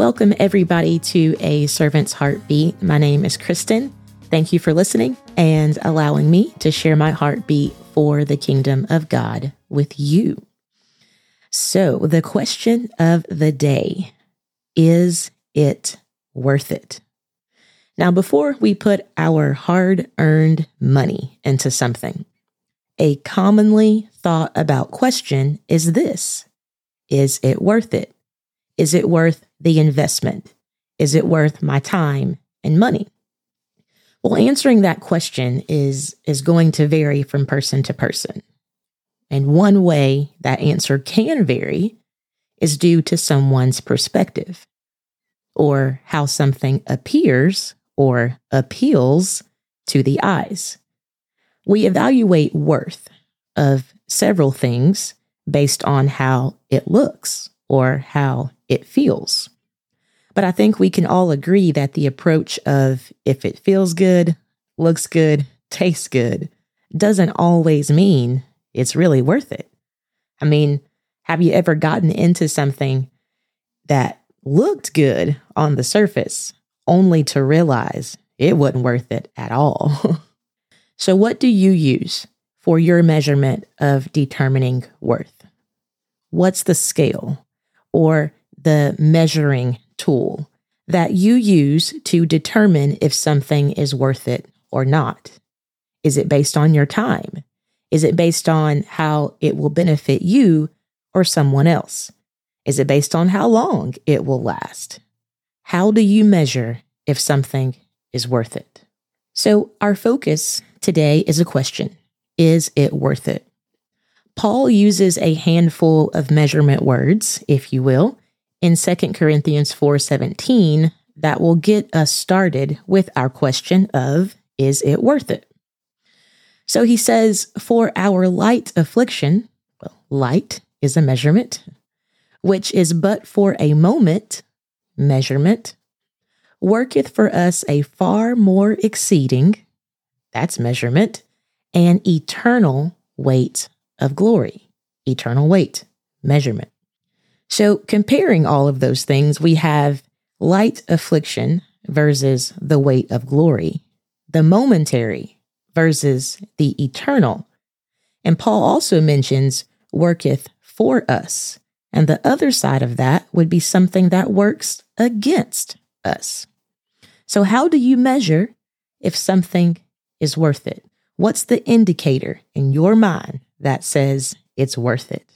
Welcome, everybody, to A Servant's Heartbeat. My name is Kristen. Thank you for listening and allowing me to share my heartbeat for the kingdom of God with you. So, the question of the day is it worth it? Now, before we put our hard earned money into something, a commonly thought about question is this Is it worth it? Is it worth the investment? Is it worth my time and money? Well, answering that question is, is going to vary from person to person. And one way that answer can vary is due to someone's perspective or how something appears or appeals to the eyes. We evaluate worth of several things based on how it looks or how it feels. But I think we can all agree that the approach of if it feels good, looks good, tastes good, doesn't always mean it's really worth it. I mean, have you ever gotten into something that looked good on the surface only to realize it wasn't worth it at all? so, what do you use for your measurement of determining worth? What's the scale or the measuring tool that you use to determine if something is worth it or not? Is it based on your time? Is it based on how it will benefit you or someone else? Is it based on how long it will last? How do you measure if something is worth it? So, our focus today is a question Is it worth it? Paul uses a handful of measurement words, if you will, in 2 Corinthians 4:17 that will get us started with our question of is it worth it? So he says, For our light affliction, well, light is a measurement, which is but for a moment, measurement, worketh for us a far more exceeding, that's measurement, and eternal weight of glory. Eternal weight, measurement. So, comparing all of those things, we have light affliction versus the weight of glory, the momentary versus the eternal. And Paul also mentions worketh for us. And the other side of that would be something that works against us. So, how do you measure if something is worth it? What's the indicator in your mind that says it's worth it?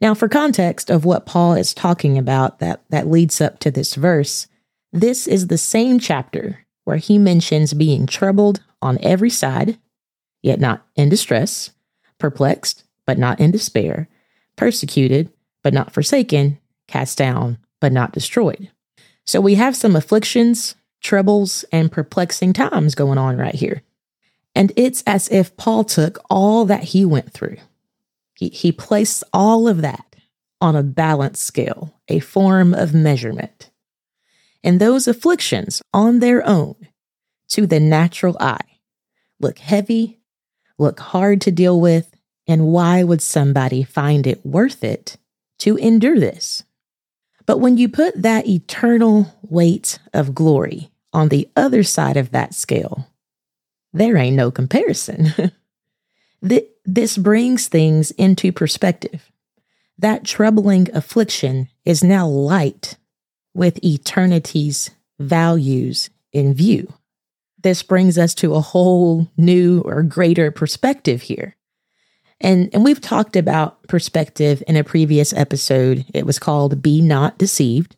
Now, for context of what Paul is talking about that, that leads up to this verse, this is the same chapter where he mentions being troubled on every side, yet not in distress, perplexed, but not in despair, persecuted, but not forsaken, cast down, but not destroyed. So we have some afflictions, troubles, and perplexing times going on right here. And it's as if Paul took all that he went through, he, he placed all of that on a balance scale, a form of measurement. And those afflictions on their own, to the natural eye, look heavy, look hard to deal with, and why would somebody find it worth it to endure this? But when you put that eternal weight of glory on the other side of that scale, there ain't no comparison. this brings things into perspective. That troubling affliction is now light with eternity's values in view this brings us to a whole new or greater perspective here. And, and we've talked about perspective in a previous episode. It was called Be Not Deceived.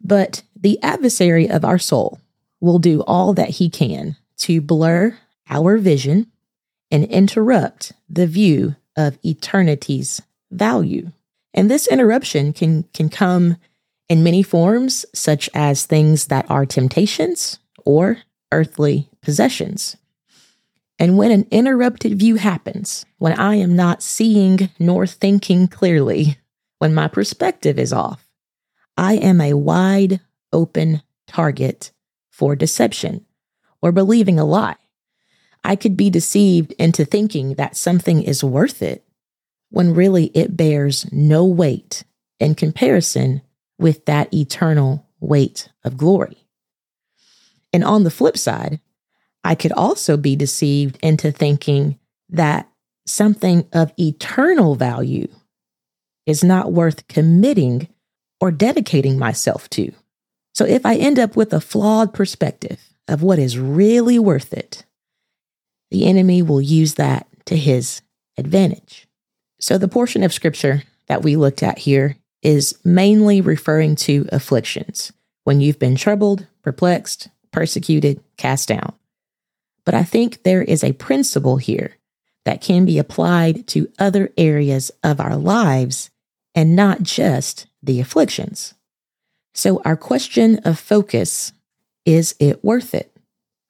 But the adversary of our soul will do all that he can to blur our vision and interrupt the view of eternity's value. And this interruption can, can come in many forms, such as things that are temptations or earthly possessions. And when an interrupted view happens, when I am not seeing nor thinking clearly, when my perspective is off, I am a wide open target for deception or believing a lie. I could be deceived into thinking that something is worth it when really it bears no weight in comparison with that eternal weight of glory. And on the flip side, I could also be deceived into thinking that something of eternal value is not worth committing or dedicating myself to. So if I end up with a flawed perspective of what is really worth it, the enemy will use that to his advantage. So the portion of scripture that we looked at here is mainly referring to afflictions when you've been troubled, perplexed, persecuted, cast down. But I think there is a principle here that can be applied to other areas of our lives and not just the afflictions. So, our question of focus is it worth it?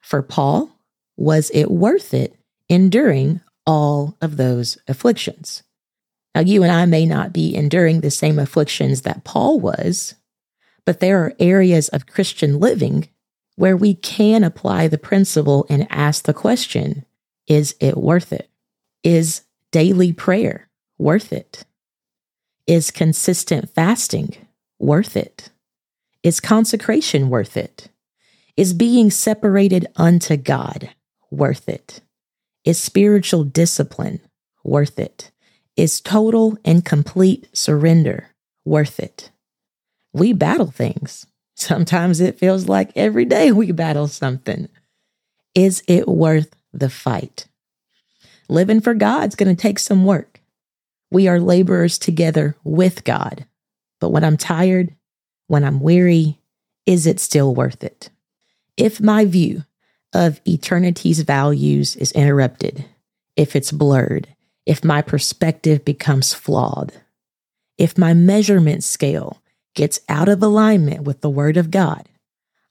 For Paul, was it worth it enduring all of those afflictions? Now, you and I may not be enduring the same afflictions that Paul was, but there are areas of Christian living where we can apply the principle and ask the question is it worth it? Is daily prayer worth it? Is consistent fasting worth it? Is consecration worth it? Is being separated unto God worth it? Is spiritual discipline worth it? Is total and complete surrender worth it? We battle things. Sometimes it feels like every day we battle something. Is it worth the fight? Living for God's going to take some work. We are laborers together with God. But when I'm tired, when I'm weary, is it still worth it? If my view of eternity's values is interrupted, if it's blurred, if my perspective becomes flawed, if my measurement scale gets out of alignment with the Word of God,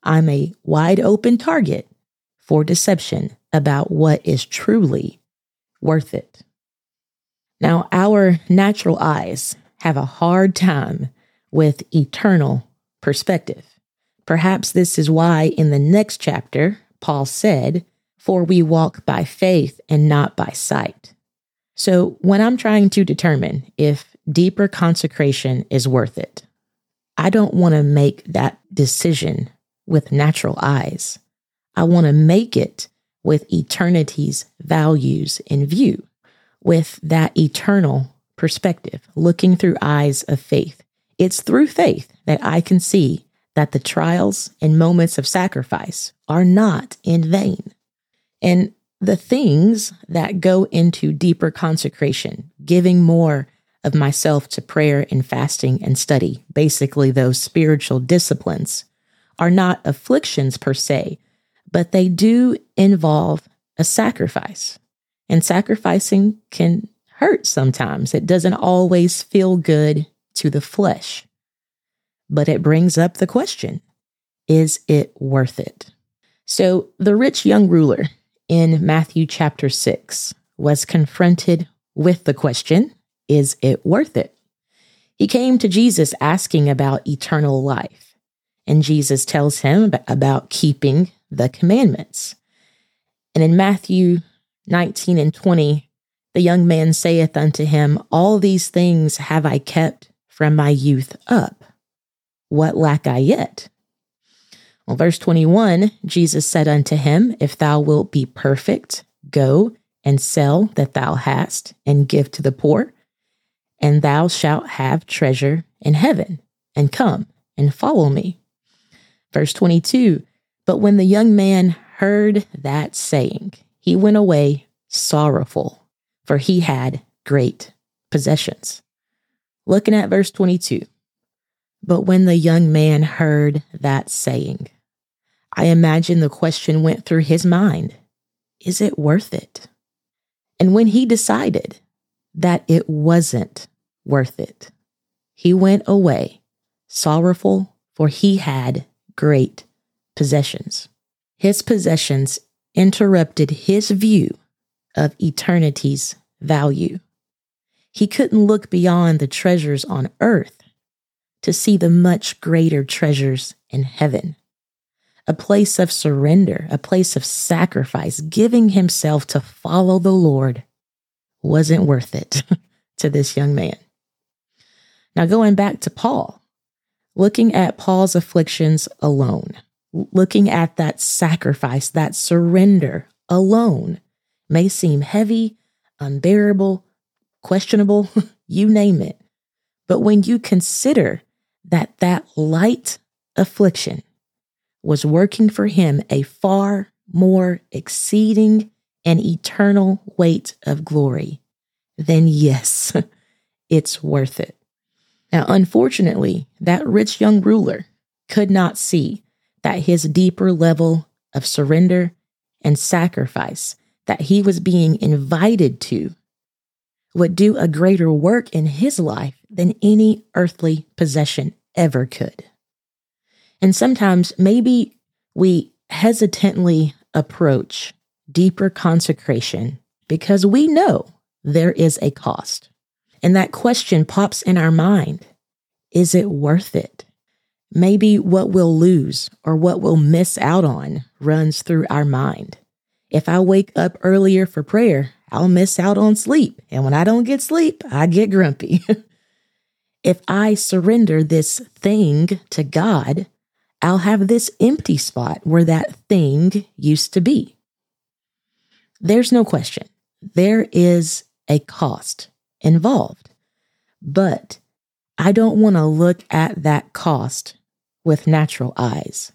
I'm a wide open target for deception about what is truly worth it. Now, our natural eyes have a hard time with eternal perspective. Perhaps this is why in the next chapter, Paul said, For we walk by faith and not by sight. So, when I'm trying to determine if deeper consecration is worth it, I don't want to make that decision with natural eyes. I want to make it with eternity's values in view, with that eternal perspective, looking through eyes of faith. It's through faith that I can see that the trials and moments of sacrifice are not in vain. And the things that go into deeper consecration, giving more of myself to prayer and fasting and study, basically those spiritual disciplines, are not afflictions per se, but they do involve a sacrifice. And sacrificing can hurt sometimes. It doesn't always feel good to the flesh. But it brings up the question is it worth it? So the rich young ruler in Matthew chapter 6 was confronted with the question is it worth it? He came to Jesus asking about eternal life, and Jesus tells him about keeping the commandments. And in Matthew 19 and 20, the young man saith unto him, All these things have I kept from my youth up. What lack I yet? Well, verse 21 Jesus said unto him, If thou wilt be perfect, go and sell that thou hast, and give to the poor, and thou shalt have treasure in heaven, and come and follow me. Verse 22 But when the young man heard that saying, he went away sorrowful, for he had great possessions. Looking at verse 22 But when the young man heard that saying, I imagine the question went through his mind Is it worth it? And when he decided that it wasn't worth it. He went away sorrowful, for he had great possessions. His possessions interrupted his view of eternity's value. He couldn't look beyond the treasures on earth to see the much greater treasures in heaven. A place of surrender, a place of sacrifice, giving himself to follow the Lord wasn't worth it to this young man. Now, going back to Paul, looking at Paul's afflictions alone, looking at that sacrifice, that surrender alone may seem heavy, unbearable, questionable, you name it. But when you consider that that light affliction was working for him a far more exceeding and eternal weight of glory, then yes, it's worth it. Now, unfortunately, that rich young ruler could not see that his deeper level of surrender and sacrifice that he was being invited to would do a greater work in his life than any earthly possession ever could. And sometimes maybe we hesitantly approach deeper consecration because we know there is a cost. And that question pops in our mind Is it worth it? Maybe what we'll lose or what we'll miss out on runs through our mind. If I wake up earlier for prayer, I'll miss out on sleep. And when I don't get sleep, I get grumpy. if I surrender this thing to God, I'll have this empty spot where that thing used to be. There's no question. There is a cost involved. But I don't want to look at that cost with natural eyes.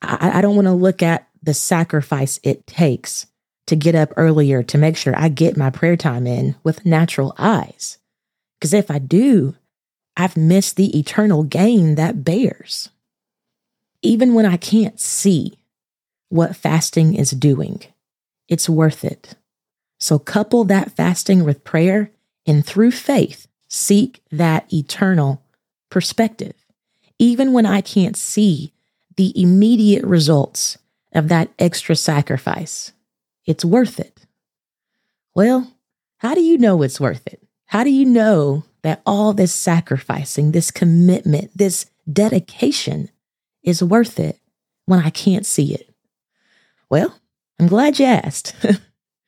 I, I don't want to look at the sacrifice it takes to get up earlier to make sure I get my prayer time in with natural eyes. Because if I do, I've missed the eternal gain that bears. Even when I can't see what fasting is doing, it's worth it. So couple that fasting with prayer and through faith, seek that eternal perspective. Even when I can't see the immediate results of that extra sacrifice, it's worth it. Well, how do you know it's worth it? How do you know that all this sacrificing, this commitment, this dedication is worth it when I can't see it? Well, I'm glad you asked.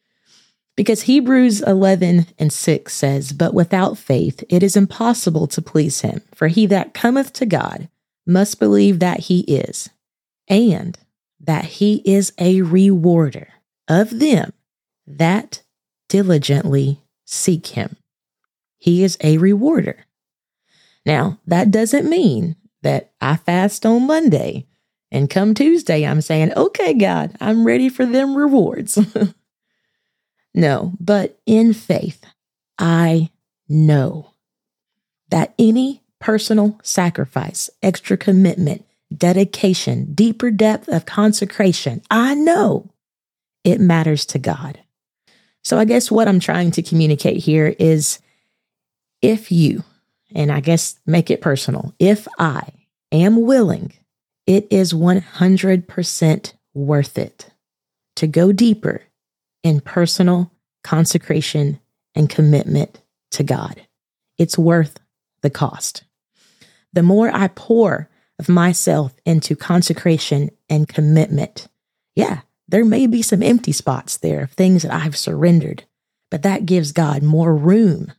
because Hebrews 11 and 6 says, But without faith it is impossible to please him, for he that cometh to God must believe that he is, and that he is a rewarder of them that diligently seek him. He is a rewarder. Now, that doesn't mean that I fast on Monday and come Tuesday, I'm saying, okay, God, I'm ready for them rewards. no, but in faith, I know that any personal sacrifice, extra commitment, dedication, deeper depth of consecration, I know it matters to God. So I guess what I'm trying to communicate here is if you, and I guess make it personal, if I am willing, it is 100% worth it to go deeper in personal consecration and commitment to God. It's worth the cost. The more I pour of myself into consecration and commitment, yeah, there may be some empty spots there of things that I've surrendered, but that gives God more room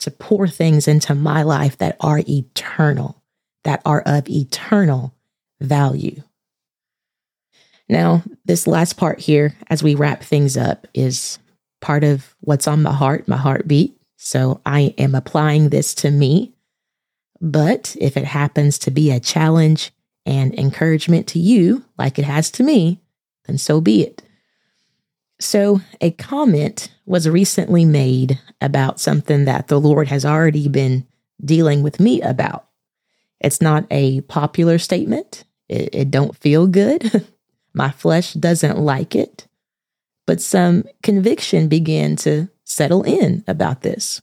to pour things into my life that are eternal, that are of eternal value. Now, this last part here, as we wrap things up, is part of what's on my heart, my heartbeat. So I am applying this to me. But if it happens to be a challenge and encouragement to you, like it has to me, then so be it. So, a comment was recently made about something that the Lord has already been dealing with me about. It's not a popular statement. It, it don't feel good. My flesh doesn't like it. But some conviction began to settle in about this.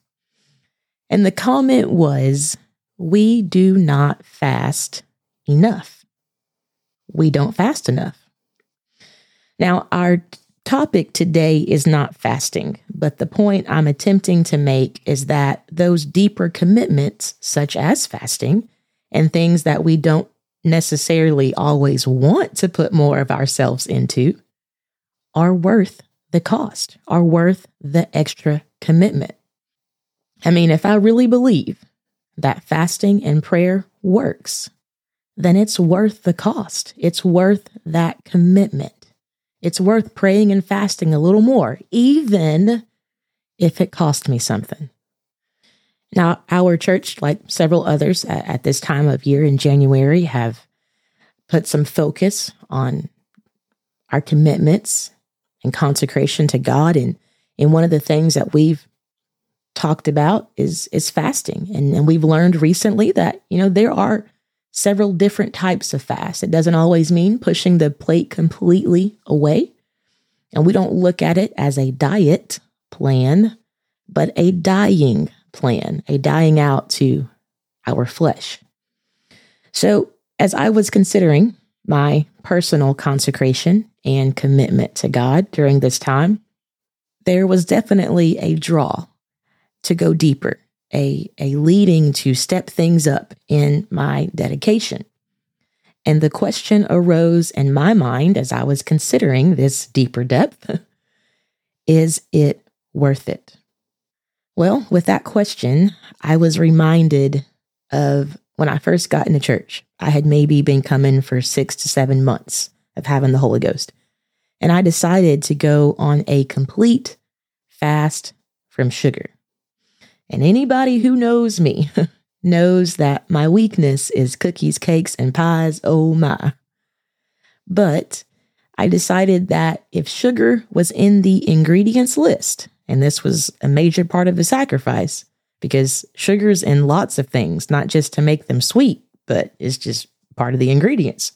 And the comment was, we do not fast enough. We don't fast enough. Now, our topic today is not fasting, but the point I'm attempting to make is that those deeper commitments, such as fasting, and things that we don't necessarily always want to put more of ourselves into are worth the cost, are worth the extra commitment. I mean, if I really believe that fasting and prayer works, then it's worth the cost. It's worth that commitment. It's worth praying and fasting a little more, even if it cost me something. Now, our church, like several others at, at this time of year in January, have put some focus on our commitments and consecration to God. And, and one of the things that we've talked about is is fasting. And, and we've learned recently that, you know, there are several different types of fast. It doesn't always mean pushing the plate completely away. And we don't look at it as a diet plan, but a dying plan, a dying out to our flesh. So, as I was considering my personal consecration and commitment to God during this time, there was definitely a draw to go deeper, a, a leading to step things up in my dedication. And the question arose in my mind as I was considering this deeper depth is it worth it? Well, with that question, I was reminded of when I first got into church. I had maybe been coming for six to seven months of having the Holy Ghost. And I decided to go on a complete fast from sugar. And anybody who knows me knows that my weakness is cookies, cakes, and pies. Oh my. But I decided that if sugar was in the ingredients list, and this was a major part of the sacrifice because sugar's in lots of things, not just to make them sweet, but it's just part of the ingredients.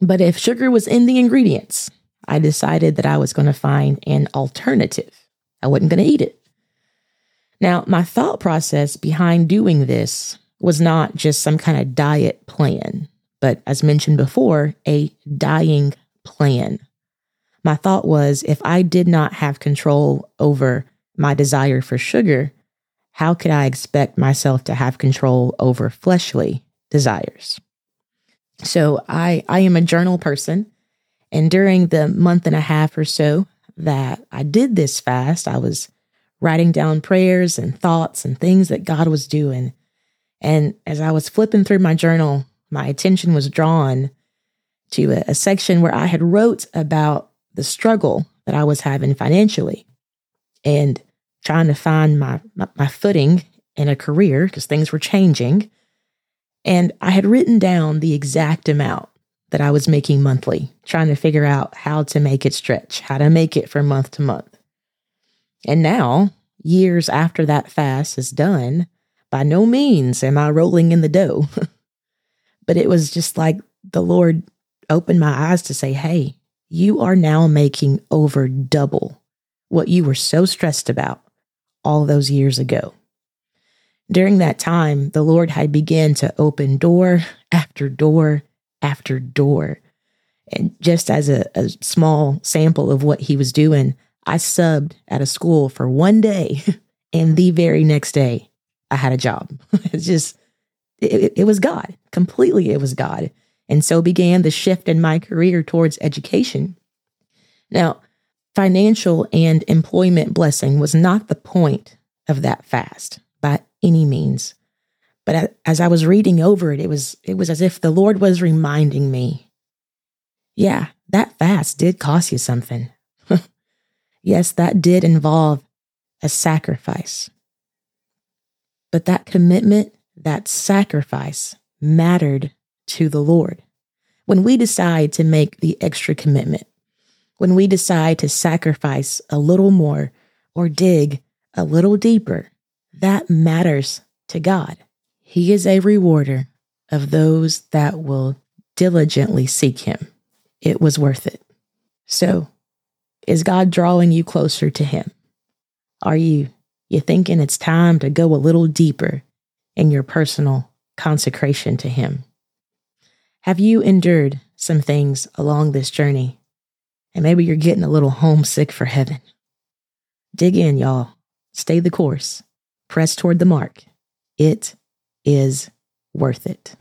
But if sugar was in the ingredients, I decided that I was going to find an alternative. I wasn't going to eat it. Now, my thought process behind doing this was not just some kind of diet plan, but as mentioned before, a dying plan. My thought was if I did not have control over my desire for sugar, how could I expect myself to have control over fleshly desires? So I, I am a journal person. And during the month and a half or so that I did this fast, I was writing down prayers and thoughts and things that God was doing. And as I was flipping through my journal, my attention was drawn to a, a section where I had wrote about the struggle that I was having financially and trying to find my, my, my footing in a career because things were changing. And I had written down the exact amount that I was making monthly, trying to figure out how to make it stretch, how to make it from month to month. And now, years after that fast is done, by no means am I rolling in the dough. but it was just like the Lord opened my eyes to say, hey, you are now making over double what you were so stressed about all those years ago. During that time, the Lord had begun to open door after door after door. And just as a, a small sample of what he was doing, I subbed at a school for one day, and the very next day, I had a job. it's just, it, it was God. Completely, it was God. And so began the shift in my career towards education. Now, financial and employment blessing was not the point of that fast by any means. But as I was reading over it, it was it was as if the Lord was reminding me, yeah, that fast did cost you something. Yes, that did involve a sacrifice. But that commitment, that sacrifice mattered to the Lord. When we decide to make the extra commitment, when we decide to sacrifice a little more or dig a little deeper, that matters to God. He is a rewarder of those that will diligently seek Him. It was worth it. So, is God drawing you closer to Him? Are you you thinking it's time to go a little deeper in your personal consecration to Him? Have you endured some things along this journey? And maybe you're getting a little homesick for heaven. Dig in, y'all. Stay the course. Press toward the mark. It is worth it.